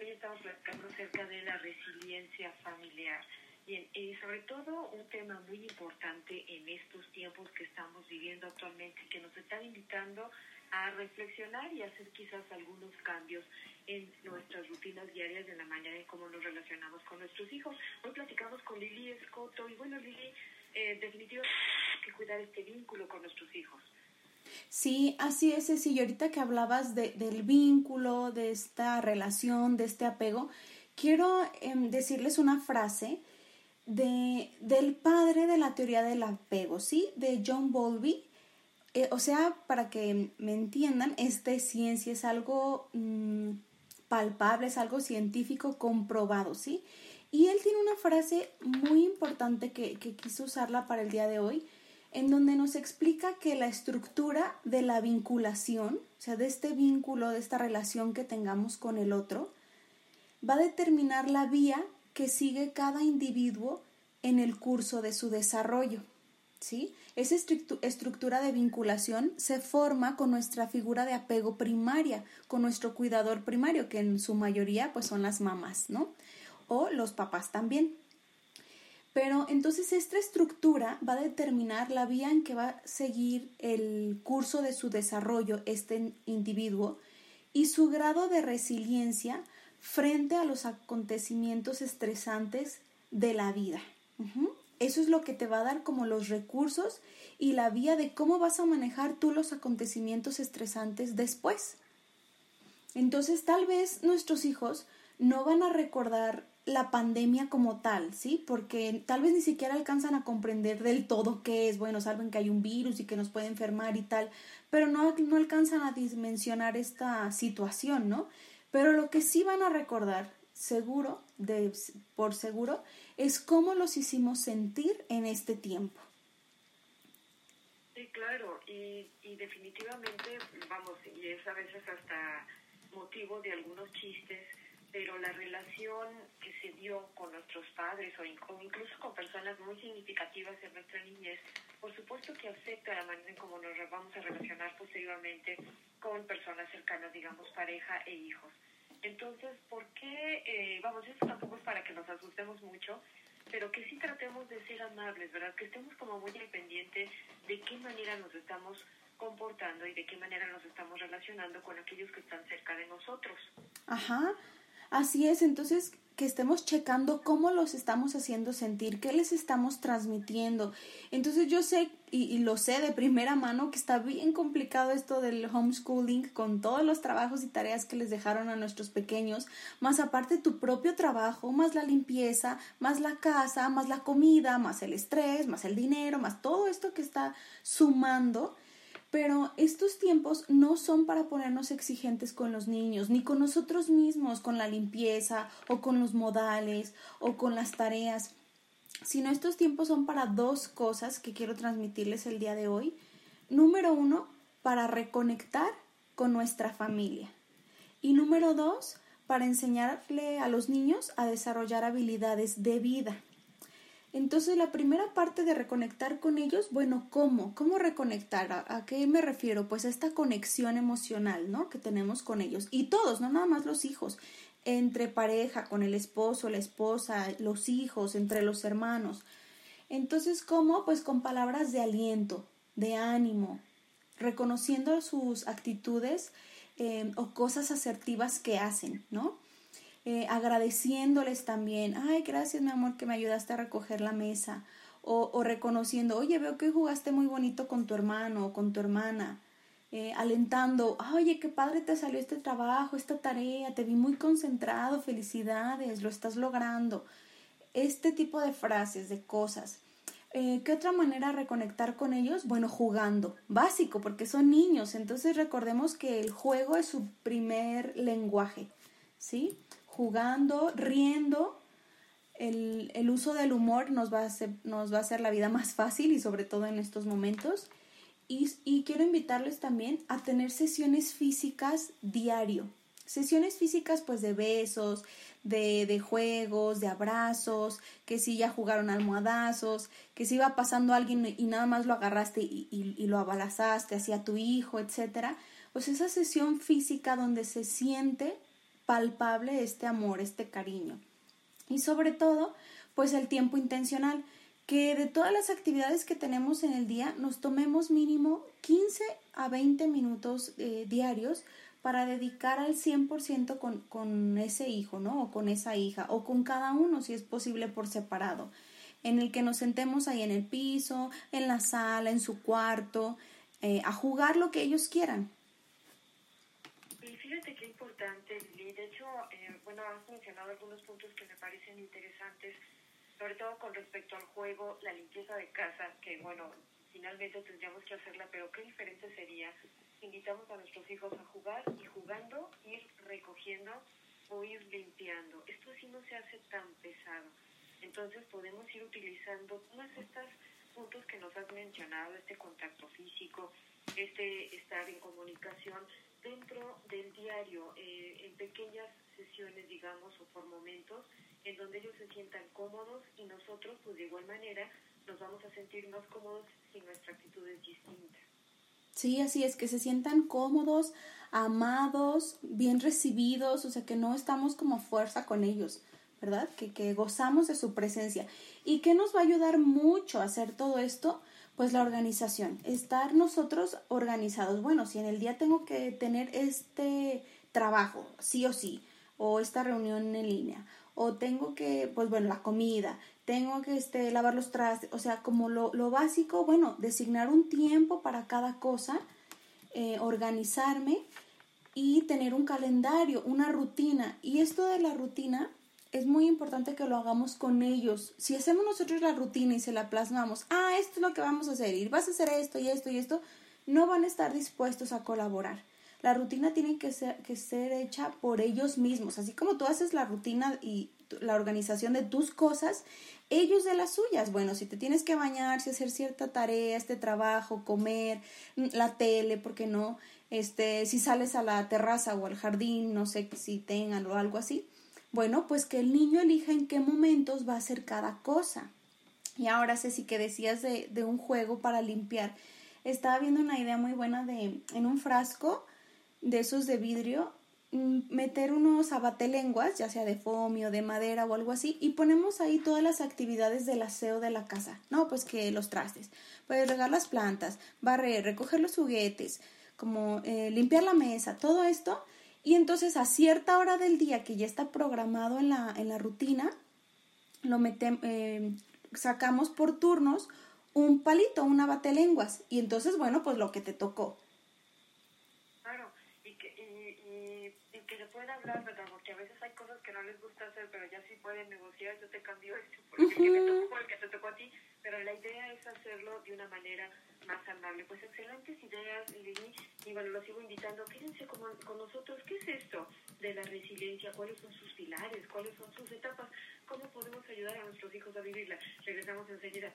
Lili estamos platicando acerca de la resiliencia familiar. Bien, y sobre todo un tema muy importante en estos tiempos que estamos viviendo actualmente, que nos están invitando a reflexionar y hacer quizás algunos cambios en nuestras rutinas diarias de la manera en cómo nos relacionamos con nuestros hijos. Hoy platicamos con Lili Escoto y bueno, Lili, eh, definitivamente hay que cuidar este vínculo con nuestros hijos. Sí, así es, sí. Y ahorita que hablabas de, del vínculo, de esta relación, de este apego, quiero em, decirles una frase de, del padre de la teoría del apego, ¿sí? De John Bowlby. Eh, o sea, para que me entiendan, esta ciencia es algo mm, palpable, es algo científico comprobado, ¿sí? Y él tiene una frase muy importante que, que quiso usarla para el día de hoy, en donde nos explica que la estructura de la vinculación, o sea, de este vínculo, de esta relación que tengamos con el otro, va a determinar la vía que sigue cada individuo en el curso de su desarrollo. ¿sí? Esa estructura de vinculación se forma con nuestra figura de apego primaria, con nuestro cuidador primario, que en su mayoría pues son las mamás, ¿no? O los papás también. Pero entonces esta estructura va a determinar la vía en que va a seguir el curso de su desarrollo este individuo y su grado de resiliencia frente a los acontecimientos estresantes de la vida. Eso es lo que te va a dar como los recursos y la vía de cómo vas a manejar tú los acontecimientos estresantes después. Entonces tal vez nuestros hijos no van a recordar la pandemia como tal, ¿sí? Porque tal vez ni siquiera alcanzan a comprender del todo qué es, bueno, saben que hay un virus y que nos puede enfermar y tal, pero no, no alcanzan a dimensionar esta situación, ¿no? Pero lo que sí van a recordar, seguro, de, por seguro, es cómo los hicimos sentir en este tiempo. Sí, claro, y, y definitivamente, vamos, y es a veces hasta motivo de algunos chistes pero la relación que se dio con nuestros padres o, incluso con personas muy significativas en nuestra niñez, por supuesto que afecta la manera en cómo nos vamos a relacionar posteriormente con personas cercanas, digamos pareja e hijos. Entonces, ¿por qué? Eh, vamos, eso tampoco es para que nos asustemos mucho, pero que sí tratemos de ser amables, ¿verdad? Que estemos como muy al pendiente de qué manera nos estamos comportando y de qué manera nos estamos relacionando con aquellos que están cerca de nosotros. Ajá, Así es, entonces que estemos checando cómo los estamos haciendo sentir, qué les estamos transmitiendo. Entonces yo sé y, lo sé de primera mano que está bien complicado esto del homeschooling con todos los trabajos y tareas que les dejaron a nuestros pequeños, más aparte tu propio trabajo, más la limpieza, más la casa, más la comida, más el estrés, más el dinero, más todo esto que está sumando pero estos tiempos no son para ponernos exigentes con los niños, ni con nosotros mismos, con la limpieza o con los modales o con las tareas, sino estos tiempos son para dos cosas que quiero transmitirles el día de hoy. Número uno, para reconectar con nuestra familia. Y número dos, para enseñarle a los niños a desarrollar habilidades de vida. Entonces, la primera parte de reconectar con ellos, bueno, ¿cómo? ¿Cómo reconectar? ¿A, qué me refiero? Pues a esta conexión emocional, ¿no? Que tenemos con ellos. Y todos, no nada más los hijos, entre pareja, con el esposo, la esposa, los hijos, entre los hermanos. Entonces, ¿cómo? Pues con palabras de aliento, de ánimo, reconociendo sus actitudes eh, o cosas asertivas que hacen, ¿no? Eh, agradeciéndoles también, ay, gracias mi amor que me ayudaste a recoger la mesa, o, reconociendo, oye, veo que jugaste muy bonito con tu hermano o con tu hermana, eh, alentando, oye, qué padre te salió este trabajo, esta tarea, te vi muy concentrado, felicidades, lo estás logrando. Este tipo de frases, de cosas. Eh, ¿Qué otra manera reconectar con ellos? Bueno, jugando, básico, porque son niños, entonces recordemos que el juego es su primer lenguaje, ¿sí? Jugando, riendo. El, el, uso del humor nos va, a hacer, nos va a hacer la vida más fácil y sobre todo en estos momentos. Y, y quiero invitarles también a tener sesiones físicas diario. Sesiones físicas pues de besos, de, de, juegos, de abrazos, que si ya jugaron almohadazos, que si iba pasando alguien y nada más lo agarraste y, y, y lo abalazaste hacia tu hijo, etc. Pues esa sesión física donde se siente palpable este amor, este cariño. Y sobre todo, pues el tiempo intencional, que de todas las actividades que tenemos en el día nos tomemos mínimo 15 a 20 minutos eh, diarios para dedicar al 100% con, con ese hijo, ¿no? O con esa hija, o con cada uno, si es posible, por separado, en el que nos sentemos ahí en el piso, en la sala, en su cuarto, eh, a jugar lo que ellos quieran. Y importante, Lili. De hecho, eh, bueno, has mencionado algunos puntos que me parecen interesantes, sobre todo con respecto al juego, la limpieza de casa, que bueno, finalmente tendríamos que hacerla, pero qué diferente sería invitamos a nuestros hijos a jugar y jugando ir recogiendo o ir limpiando. Esto sí no se hace tan pesado. Entonces podemos ir utilizando todos estos puntos que nos has mencionado, este contacto físico, este estar en comunicación dentro del diario, eh, en pequeñas sesiones, digamos, o por momentos, en donde ellos se sientan cómodos y nosotros, pues de igual manera, nos vamos a sentir más cómodos si nuestra actitud es distinta. Sí, así es, que se sientan cómodos, amados, bien recibidos, o sea, que no estamos como fuerza con ellos, ¿verdad? Que, que gozamos de su presencia. ¿Y qué nos va a ayudar mucho a hacer todo esto? Pues la organización, estar nosotros organizados. Bueno, si en el día tengo que tener este trabajo, sí o sí, o esta reunión en línea, o tengo que, pues bueno, la comida, tengo que este, lavar los trastes, o sea, como lo, lo básico, bueno, designar un tiempo para cada cosa, eh, organizarme y tener un calendario, una rutina. Y esto de la rutina es muy importante que lo hagamos con ellos. Si hacemos nosotros la rutina y se la plasmamos, ah, esto es lo que vamos a hacer, y vas a hacer esto y esto y esto, no van a estar dispuestos a colaborar. La rutina tiene que ser, que ser hecha por ellos mismos. Así como tú haces la rutina y la organización de tus cosas, ellos de las suyas. Bueno, si te tienes que bañar, si hacer cierta tarea, este trabajo, comer, mm, la tele, ¿por qué no? Este, si sales a la terraza o al jardín, no sé si tengan o algo así. Bueno, pues que el niño elija en qué momentos va a hacer cada cosa. Y ahora, Ceci, que decías de, de un juego para limpiar. Estaba viendo una idea muy buena de en un frasco de esos de vidrio mm, meter unos abatelenguas, ya sea de fomio, de madera o algo así, y ponemos ahí todas las actividades del aseo de la casa. No, pues que los trastes, puedes regar las plantas, barrer, recoger los juguetes, como eh, limpiar la mesa, todo esto. Y entonces a cierta hora del día que ya está programado en la, en la rutina, lo metemos, eh, sacamos por turnos un palito, un abatelenguas. Y entonces, bueno, pues lo que te tocó hablar, ¿verdad? Porque a veces hay cosas que no les gusta hacer, pero ya sí pueden negociar, yo te cambio esto, porque que me tocó, el que te tocó a ti, pero la idea es hacerlo de una manera más amable. Pues excelentes ideas, Lili, y bueno, los sigo invitando, quédense con, con nosotros, ¿qué es esto de la resiliencia? ¿Cuáles son sus pilares? ¿Cuáles son sus etapas? ¿Cómo podemos ayudar a nuestros hijos a vivirla? Regresamos enseguida.